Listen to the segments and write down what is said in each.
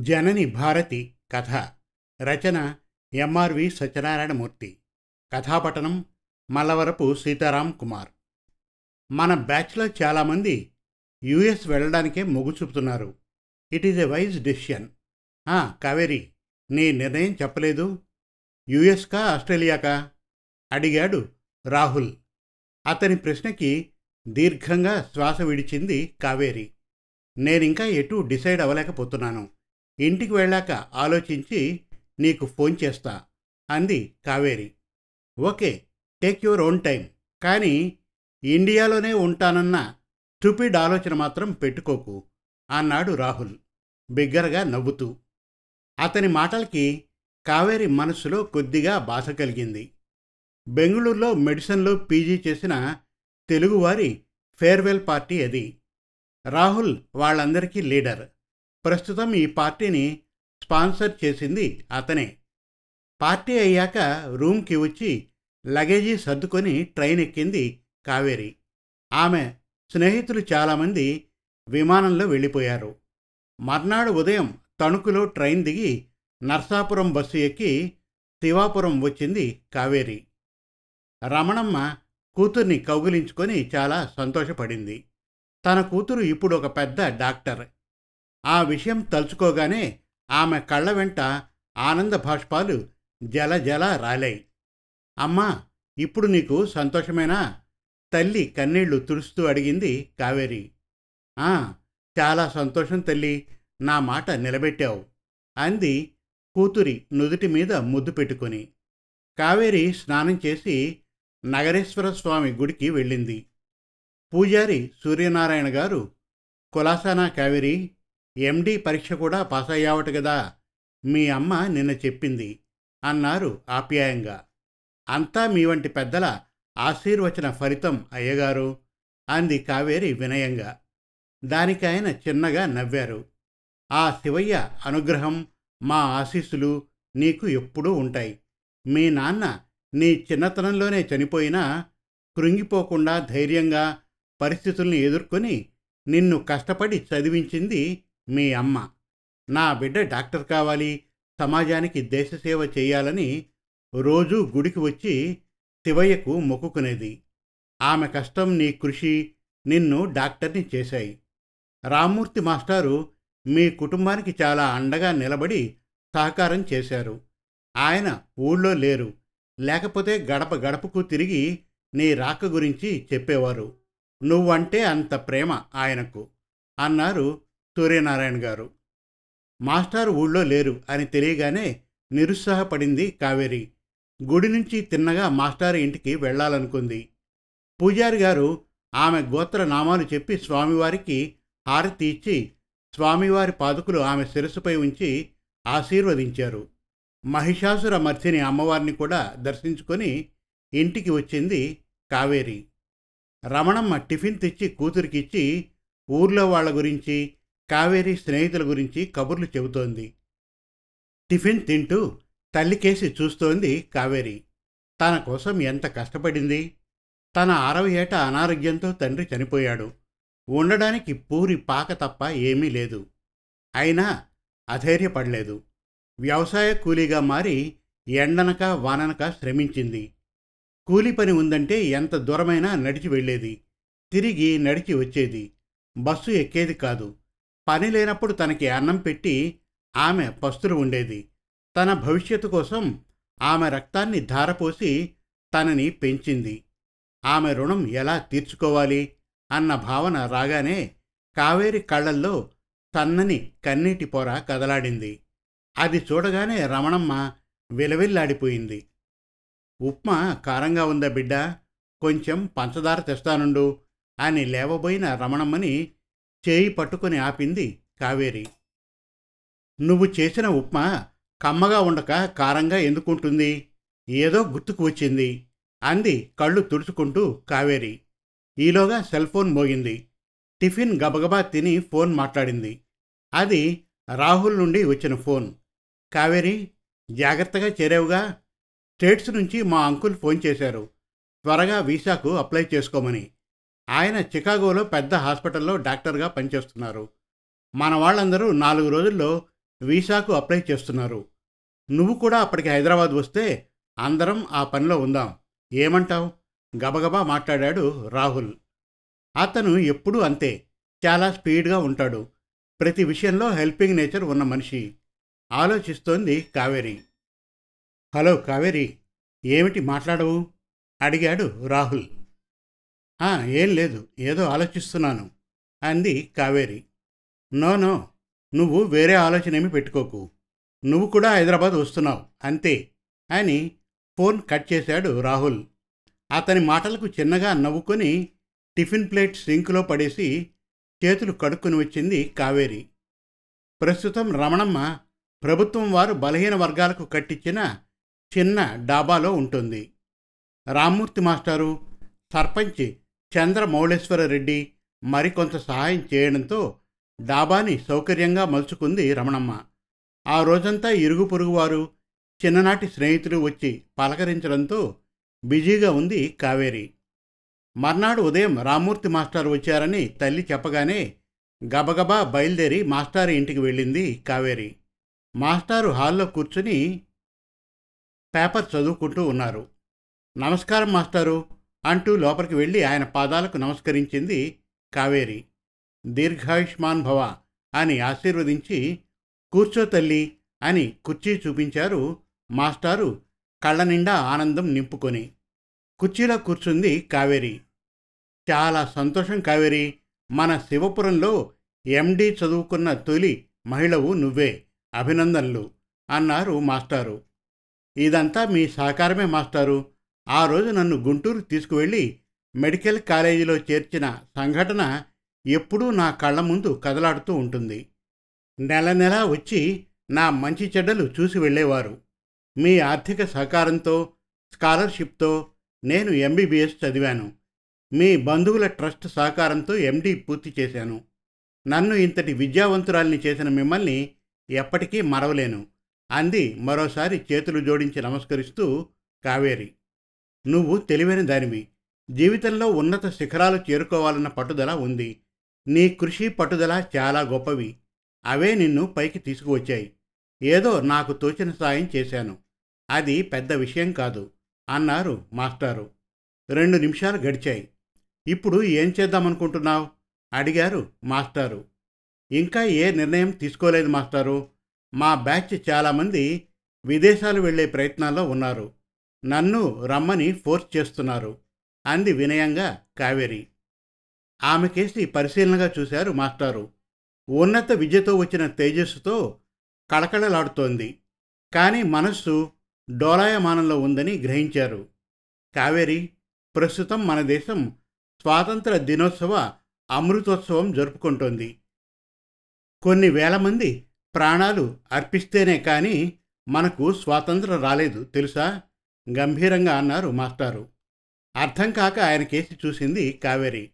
జనని భారతి కథ. రచన ఎంఆర్వి సత్యనారాయణమూర్తి. కథాపటనం మల్లవరపు సీతారాం కుమార్. మన బ్యాచ్లో చాలామంది యుఎస్ వెళ్ళడానికే మొగ్గు చూపుతున్నారు. It is a wise decision. Kaveri నీ నిర్ణయం చెప్పలేదు. యుఎస్కా ఆస్ట్రేలియాకా? అడిగాడు రాహుల్. అతని ప్రశ్నకి దీర్ఘంగా శ్వాస విడిచింది కావేరి. నేనింకా ఎటు డిసైడ్ అవ్వలేకపోతున్నాను. ఇంటికి వెళ్ళాక ఆలోచించి నీకు ఫోన్ చేస్తా అంది Kaveri. Okay take your own time కానీ ఇండియాలోనే ఉంటానన్న స్టూపిడ్ ఆలోచన మాత్రం పెట్టుకోకు అన్నాడు రాహుల్ బిగ్గరగా నవ్వుతూ. అతని మాటలకి కావేరి మనసులో కొద్దిగా బాధ కలిగింది. బెంగళూరులో మెడిసిన్లో పీజీ చేసిన తెలుగువారి ఫేర్వెల్ పార్టీ అది. రాహుల్ వాళ్ళందరికీ లీడర్. ప్రస్తుతం ఈ పార్టీని స్పాన్సర్ చేసింది అతనే. పార్టీ అయ్యాక రూమ్కి వచ్చి లగేజీ సర్దుకొని ట్రైన్ ఎక్కింది కావేరి. ఆమె స్నేహితులు చాలామంది విమానంలో వెళ్ళిపోయారు. మర్నాడు ఉదయం తణుకులో ట్రైన్ దిగి నర్సాపురం బస్సు ఎక్కి శివాపురం వచ్చింది కావేరి. రమణమ్మ కూతుర్ని కౌగిలించుకొని చాలా సంతోషపడింది. తన కూతురు ఇప్పుడు ఒక పెద్ద డాక్టర్. ఆ విషయం తలుచుకోగానే ఆమె కళ్ళ వెంట ఆనంద భాష్పాలు జల జల రాలాయి. అమ్మా ఇప్పుడు నీకు సంతోషమేనా? తల్లి కన్నీళ్ళు తుడుస్తూ అడిగింది కావేరి. ఆ చాలా సంతోషం తల్లి నా మాట నిలబెట్టావు అంది కూతురి నుదుటి మీద ముద్దు పెట్టుకొని. కావేరి స్నానం చేసి నగరేశ్వర స్వామి గుడికి వెళ్ళింది. పూజారి సూర్యనారాయణ గారు కులాసానా కావేరి ఎండి పరీక్ష కూడా పాస్ అయ్యావట కదా మీ అమ్మ నిన్న చెప్పింది అన్నారు ఆప్యాయంగా. అంతా మీ వంటి పెద్దల ఆశీర్వచన ఫలితం అయ్యగారు అంది కావేరి వినయంగా. దానికి ఆయన చిన్నగా నవ్వారు. ఆ శివయ్య అనుగ్రహం మా ఆశీస్సులు నీకు ఎప్పుడూ ఉంటాయి. మీ నాన్న నీ చిన్నతనంలోనే చనిపోయినా కృంగిపోకుండా ధైర్యంగా పరిస్థితుల్ని ఎదుర్కొని నిన్ను కష్టపడి చదివించింది మీ అమ్మ. నా బిడ్డ డాక్టర్ కావాలి. సమాజానికి దేశసేవ చేయాలని రోజూ గుడికి వచ్చి శివయ్యకు మొక్కుకునేది. ఆమె కష్టం నీ కృషి నిన్ను డాక్టర్ని చేశాయి. రామ్మూర్తి మాస్టారు మీ కుటుంబానికి చాలా అండగా నిలబడి సహకారం చేశారు. ఆయన ఊళ్ళో లేరు. లేకపోతే గడప గడపకు తిరిగి నీ రాక గురించి చెప్పేవారు. నువ్వంటే అంత ప్రేమ ఆయనకు అన్నారు సూర్యనారాయణ గారు. మాస్టారు ఊళ్ళో లేరు అని తెలియగానే నిరుత్సాహపడింది కావేరి. గుడి నుంచి తిన్నగా మాస్టారు ఇంటికి వెళ్ళాలనుకుంది. పూజారి గారు ఆమె గోత్ర నామాలు చెప్పి స్వామివారికి హారతి ఇచ్చి స్వామివారి పాదుకులు ఆమె శిరస్సుపై ఉంచి ఆశీర్వదించారు. మహిషాసుర మర్చిని అమ్మవారిని కూడా దర్శించుకొని ఇంటికి వచ్చింది కావేరి. రమణమ్మ టిఫిన్ తెచ్చి కూతురికిచ్చి ఊర్లో వాళ్ళ గురించి కావేరి స్నేహితుల గురించి కబుర్లు చెబుతోంది. టిఫిన్ తింటూ తల్లికేసి చూస్తోంది కావేరి. తన కోసం ఎంత కష్టపడింది. తన అరవై ఏట అనారోగ్యంతో తండ్రి చనిపోయాడు. ఉండడానికి పూరి పాక తప్ప ఏమీ లేదు. అయినా అధైర్యపడలేదు. వ్యవసాయ కూలీగా మారి ఎండనక వాననక శ్రమించింది. కూలి పని ఉందంటే ఎంత దూరమైనా నడిచి వెళ్ళేది. తిరిగి నడిచి వచ్చేది. బస్సు ఎక్కేది కాదు. పని లేనప్పుడు తనకి అన్నం పెట్టి ఆమె పస్తులు ఉండేది. తన భవిష్యత్తు కోసం ఆమె రక్తాన్ని ధారపోసి తనని పెంచింది. ఆమె రుణం ఎలా తీర్చుకోవాలి అన్న భావన రాగానే కావేరి కళ్ళల్లో సన్నని కన్నీటి పొర కదలాడింది. అది చూడగానే రమణమ్మ విలవిల్లాడిపోయింది. ఉప్మా కారంగా ఉందా బిడ్డ? కొంచెం పంచదార తెస్తానుండు అని లేవబోయిన రమణమ్మని చేయి పట్టుకొని ఆపింది కావేరి. నువ్వు చేసిన ఉప్మా కమ్మగా ఉండక కారంగా ఎందుకుంటుంది? ఏదో గుర్తుకు వచ్చింది అంది కళ్ళు తుడుచుకుంటూ కావేరి. ఈలోగా సెల్ ఫోన్ మోగింది. టిఫిన్ గబగబా తిని ఫోన్ మాట్లాడింది. అది రాహుల్ నుండి వచ్చిన ఫోన్. కావేరి జాగ్రత్తగా చేరావుగా. స్టేట్స్ నుంచి మా అంకుల్ ఫోన్ చేశారు. త్వరగా వీసాకు అప్లై చేసుకోమని. ఆయన చికాగోలో పెద్ద హాస్పిటల్లో డాక్టర్గా పనిచేస్తున్నారు. మన వాళ్ళందరూ నాలుగు రోజుల్లో వీసాకు అప్లై చేస్తున్నారు. నువ్వు కూడా అప్పటికి హైదరాబాద్ వస్తే అందరం ఆ పనిలో ఉందాం. ఏమంటావు? గబగబా మాట్లాడాడు రాహుల్. అతను ఎప్పుడూ అంతే చాలా స్పీడ్గా ఉంటాడు. ప్రతి విషయంలో హెల్పింగ్ నేచర్ ఉన్న మనిషి. ఆలోచిస్తోంది కావేరి. హలో కావేరి ఏమిటి మాట్లాడవు? అడిగాడు రాహుల్. ఏం లేదు. ఏదో ఆలోచిస్తున్నాను అంది కావేరి. No no. నువ్వు వేరే ఆలోచన ఏమి పెట్టుకోకు. నువ్వు కూడా హైదరాబాద్ వస్తున్నావు. అంతే అని ఫోన్ కట్ చేశాడు రాహుల్. అతని మాటలకు చిన్నగా నవ్వుకొని టిఫిన్ ప్లేట్ సింక్లో పడేసి చేతులు కడుక్కుని వచ్చింది కావేరి. ప్రస్తుతం రమణమ్మ ప్రభుత్వం వారు బలహీన వర్గాలకు కట్టించిన చిన్న డాబాలో ఉంటుంది. రామ్మూర్తి మాస్టారు సర్పంచ్ చంద్రమౌళేశ్వర రెడ్డి మరికొంత సహాయం చేయడంతో డాబాని సౌకర్యంగా మలుచుకుంది రమణమ్మ. ఆ రోజంతా ఇరుగు పొరుగువారు చిన్ననాటి స్నేహితులు వచ్చి పలకరించడంతో బిజీగా ఉంది కావేరి. మర్నాడు ఉదయం రామూర్తి మాస్టర్ వచ్చారని తల్లి చెప్పగానే గబగబా బయలుదేరి మాస్టారు ఇంటికి వెళ్ళింది కావేరి. మాస్టారు హాల్లో కూర్చుని పేపర్ చదువుకుంటూ ఉన్నారు. నమస్కారం మాస్టారు. అంటూ లోపలికి వెళ్ళి ఆయన పాదాలకు నమస్కరించింది కావేరి. దీర్ఘాయుష్మాన్ భవ అని ఆశీర్వదించి కూర్చో తల్లి అని కుర్చీ చూపించారు మాస్టారు కళ్ళ నిండా ఆనందం నింపుకొని. కుర్చీలో కూర్చుంది కావేరి. చాలా సంతోషం కావేరి. మన శివపురంలో ఎండి చదువుకున్న తొలి మహిళవు నువ్వే. అభినందనలు అన్నారు మాస్టారు. ఇదంతా మీ సహకారమే మాస్టారు. ఆ రోజు నన్ను గుంటూరు తీసుకువెళ్ళి మెడికల్ కాలేజీలో చేర్చిన సంఘటన ఎప్పుడూ నా కళ్ళ ముందు కదలాడుతూ ఉంటుంది. నెల నెల వచ్చి నా మంచి చెడ్డలు చూసి వెళ్ళేవారు. మీ ఆర్థిక సహకారంతో స్కాలర్షిప్తో నేను ఎంబీబీఎస్ చదివాను. మీ బంధువుల ట్రస్ట్ సహకారంతో ఎండీ పూర్తి చేశాను. నన్ను ఇంతటి విద్యావంతురాల్ని చేసిన మిమ్మల్ని ఎప్పటికీ మరవలేను. అంది మరోసారి చేతులు జోడించి నమస్కరిస్తూ కావేరి. నువ్వు తెలివైన దానివి. జీవితంలో ఉన్నత శిఖరాలు చేరుకోవాలన్న పట్టుదల ఉంది. నీ కృషి పట్టుదల చాలా గొప్పవి. అవే నిన్ను పైకి తీసుకువచ్చాయి. ఏదో నాకు తోచిన సాయం చేశాను. అది పెద్ద విషయం కాదు అన్నారు మాస్టారు. రెండు నిమిషాలు గడిచాయి. ఇప్పుడు ఏం చేద్దామనుకుంటున్నావు? అడిగారు మాస్టారు. ఇంకా ఏ నిర్ణయం తీసుకోలేదు మాస్టారు. మా బ్యాచ్ చాలామంది విదేశాలు వెళ్ళే ప్రయత్నాల్లో ఉన్నారు. నన్ను రమ్మని ఫోర్స్ చేస్తున్నారు అంది వినయంగా కావేరి. ఆమెకేసి పరిశీలనగా చూశారు మాస్టారు. ఉన్నత విద్యతో వచ్చిన తేజస్సుతో కళకళలాడుతోంది. కానీ మనస్సు డోలాయమానంలో ఉందని గ్రహించారు. కావేరి ప్రస్తుతం మన దేశం స్వాతంత్ర దినోత్సవ అమృతోత్సవం జరుపుకుంటోంది. కొన్ని వేల మంది ప్రాణాలు అర్పిస్తేనే కానీ మనకు స్వాతంత్రం రాలేదు తెలుసా? గంభీరంగా అన్నారు మాస్టారు. అర్థం కాక ఆయన కేసి చూసింది కావేరి.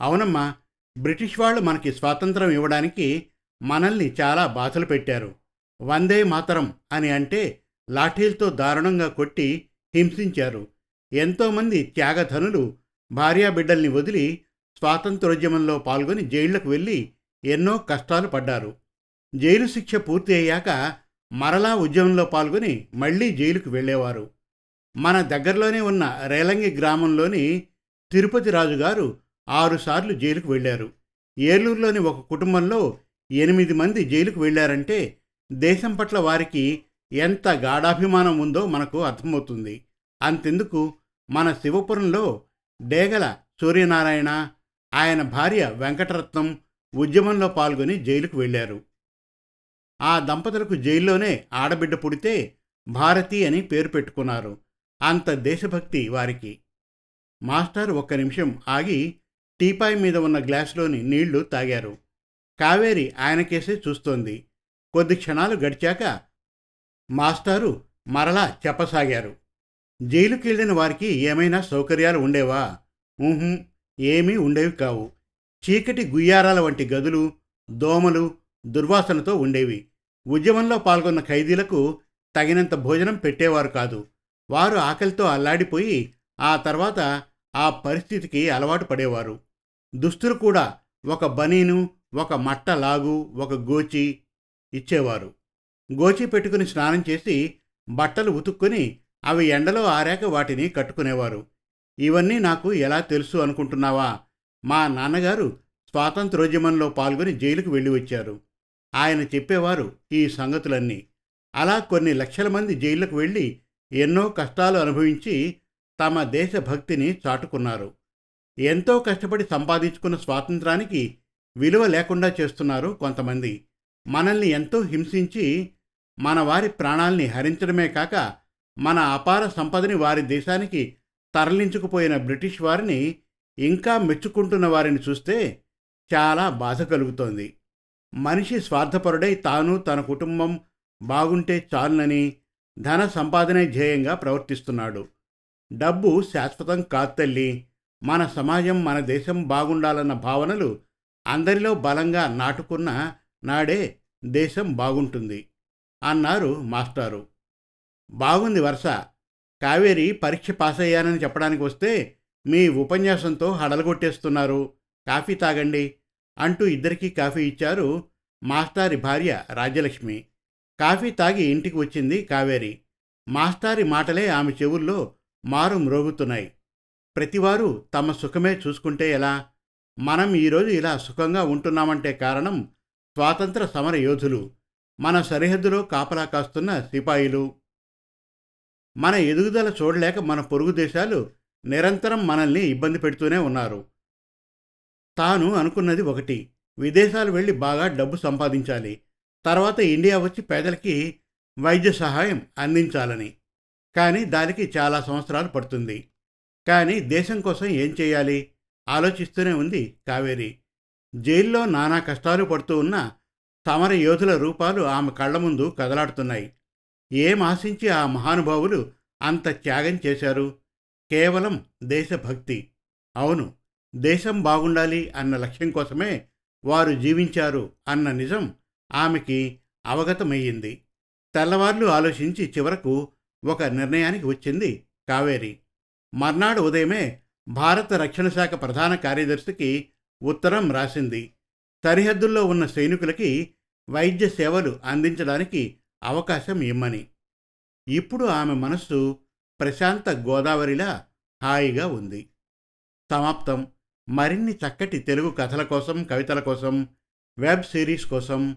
అవునమ్మా బ్రిటిష్ వాళ్ళు మనకి స్వాతంత్రం ఇవ్వడానికి మనల్ని చాలా బాధలు పెట్టారు. వందే మాతరం అని అంటే లాఠీలతో దారుణంగా కొట్టి హింసించారు. ఎంతోమంది త్యాగధనులు భార్యాబిడ్డల్ని వదిలి స్వాతంత్రోద్యమంలో పాల్గొని జైళ్ళకు వెళ్ళి ఎన్నో కష్టాలు పడ్డారు. జైలు శిక్ష పూర్తి అయ్యాక మరలా ఉద్యమంలో పాల్గొని మళ్ళీ జైలుకు వెళ్ళేవారు. మన దగ్గరలోనే ఉన్న రేలంగి గ్రామంలోని తిరుపతి రాజుగారు ఆరుసార్లు జైలుకు వెళ్ళారు. ఏలూరులోని ఒక కుటుంబంలో ఎనిమిది మంది జైలుకు వెళ్ళారంటే దేశం పట్ల వారికి ఎంత గాఢాభిమానం ఉందో మనకు అర్థమవుతుంది. అంతెందుకు మన శివపురంలో డేగల సూర్యనారాయణ ఆయన భార్య వెంకటరత్నం ఉద్యమంలో పాల్గొని జైలుకు వెళ్ళారు. ఆ దంపతులకు జైల్లోనే ఆడబిడ్డ పుడితే భారతి అని పేరు పెట్టుకున్నారు. అంత దేశభక్తి వారికి. మాస్టర్ ఒక్క నిమిషం ఆగి టీపాయ్ మీద ఉన్న గ్లాసులోని నీళ్ళు తాగారు. కావేరి ఆయనకేసే చూస్తోంది. కొద్ది క్షణాలు గడిచాక మాస్టారు మరలా చెప్పసాగారు. జైలుకెళ్ళిన వారికి ఏమైనా సౌకర్యాలు ఉండేవా? ఊహు ఏమీ ఉండేవి కావు. చీకటి గుయ్యారాల వంటి గదులు దోమలు దుర్వాసనతో ఉండేవి. ఉద్యమంలో పాల్గొన్న ఖైదీలకు తగినంత భోజనం పెట్టేవారు కాదు. వారు ఆకలితో అల్లాడిపోయి ఆ తర్వాత ఆ పరిస్థితికి అలవాటు పడేవారు. దుస్తులు కూడా ఒక బనీను ఒక మట్ట లాగు ఒక గోచి ఇచ్చేవారు. గోచి పెట్టుకుని స్నానం చేసి బట్టలు ఉతుక్కుని అవి ఎండలో ఆరాక వాటిని కట్టుకునేవారు. ఇవన్నీ నాకు ఎలా తెలుసు అనుకుంటున్నావా? మా నాన్నగారు స్వాతంత్రోద్యమంలో పాల్గొని జైలుకు వెళ్ళి వచ్చారు. ఆయన చెప్పేవారు ఈ సంగతులన్నీ. అలా కొన్ని లక్షల మంది జైళ్ళకు వెళ్ళి ఎన్నో కష్టాలు అనుభవించి తమ దేశభక్తిని చాటుకున్నారు. ఎంతో కష్టపడి సంపాదించుకున్న స్వాతంత్రానికి విలువ లేకుండా చేస్తున్నారు కొంతమంది. మనల్ని ఎంతో హింసించి మన వారి ప్రాణాల్ని హరించడమే కాక మన అపార సంపదని వారి దేశానికి తరలించుకుపోయిన బ్రిటిష్ వారిని ఇంకా మెచ్చుకుంటున్న వారిని చూస్తే చాలా బాధ కలుగుతోంది. మనిషి స్వార్థపరుడై తాను తన కుటుంబం బాగుంటే చాలునని ధన సంపాదనే ధ్యేయంగా ప్రవర్తిస్తున్నాడు. డబ్బు శాశ్వతం కాత్తల్లి మన సమాజం మన దేశం బాగుండాలన్న భావనలు అందరిలో బలంగా నాటుకున్న నాడే దేశం బాగుంటుంది అన్నారు మాస్టారు. బాగుంది వరుస. కావేరి పరీక్ష పాస్ అయ్యానని చెప్పడానికి వస్తే మీ ఉపన్యాసంతో హడలగొట్టేస్తున్నారు. కాఫీ తాగండి అంటూ ఇద్దరికీ కాఫీ ఇచ్చారు మాస్టారి భార్య రాజ్యలక్ష్మి. కాఫీ తాగి ఇంటికి వచ్చింది కావేరి. మాస్టారి మాటలే ఆమె చెవుల్లో మారు మ్రోగుతున్నాయి. ప్రతివారు తమ సుఖమే చూసుకుంటే ఎలా? మనం ఈరోజు ఇలా సుఖంగా ఉంటున్నామంటే కారణం స్వాతంత్ర సమర యోధులు. మన సరిహద్దులో కాపలా కాస్తున్న సిపాయిలు. మన ఎదుగుదల చూడలేక మన పొరుగు దేశాలు నిరంతరం మనల్ని ఇబ్బంది పెడుతూనే ఉన్నారు. తాను అనుకున్నది ఒకటి. విదేశాలు వెళ్ళి బాగా డబ్బు సంపాదించాలి. తర్వాత ఇండియా వచ్చి పేదలకి వైద్య సహాయం అందించాలని. కానీ దానికి చాలా సంవత్సరాలు పడుతుంది. కానీ దేశం కోసం ఏం చేయాలి? ఆలోచిస్తూనే ఉంది కావేరి. జైల్లో నానా కష్టాలు పడుతూ ఉన్న సమర యోధుల రూపాలు ఆమె కళ్ళ ముందు కదలాడుతున్నాయి. ఏం ఆశించి ఆ మహానుభావులు అంత త్యాగం చేశారు? కేవలం దేశభక్తి. అవును దేశం బాగుండాలి అన్న లక్ష్యం కోసమే వారు జీవించారు అన్న నిజం ఆమెకి అవగతమయ్యింది. తెల్లవార్లు ఆలోచించి చివరకు ఒక నిర్ణయానికి వచ్చింది కావేరి. మర్నాడు ఉదయమే భారత రక్షణ శాఖ ప్రధాన కార్యదర్శికి ఉత్తరం రాసింది. సరిహద్దుల్లో ఉన్న సైనికులకి వైద్య సేవలు అందించడానికి అవకాశం ఇమ్మని. ఇప్పుడు ఆమె మనస్సు ప్రశాంత గోదావరిలా హాయిగా ఉంది. సమాప్తం. మరిన్ని చక్కటి తెలుగు కథల కోసం కవితల కోసం వెబ్ సిరీస్ కోసం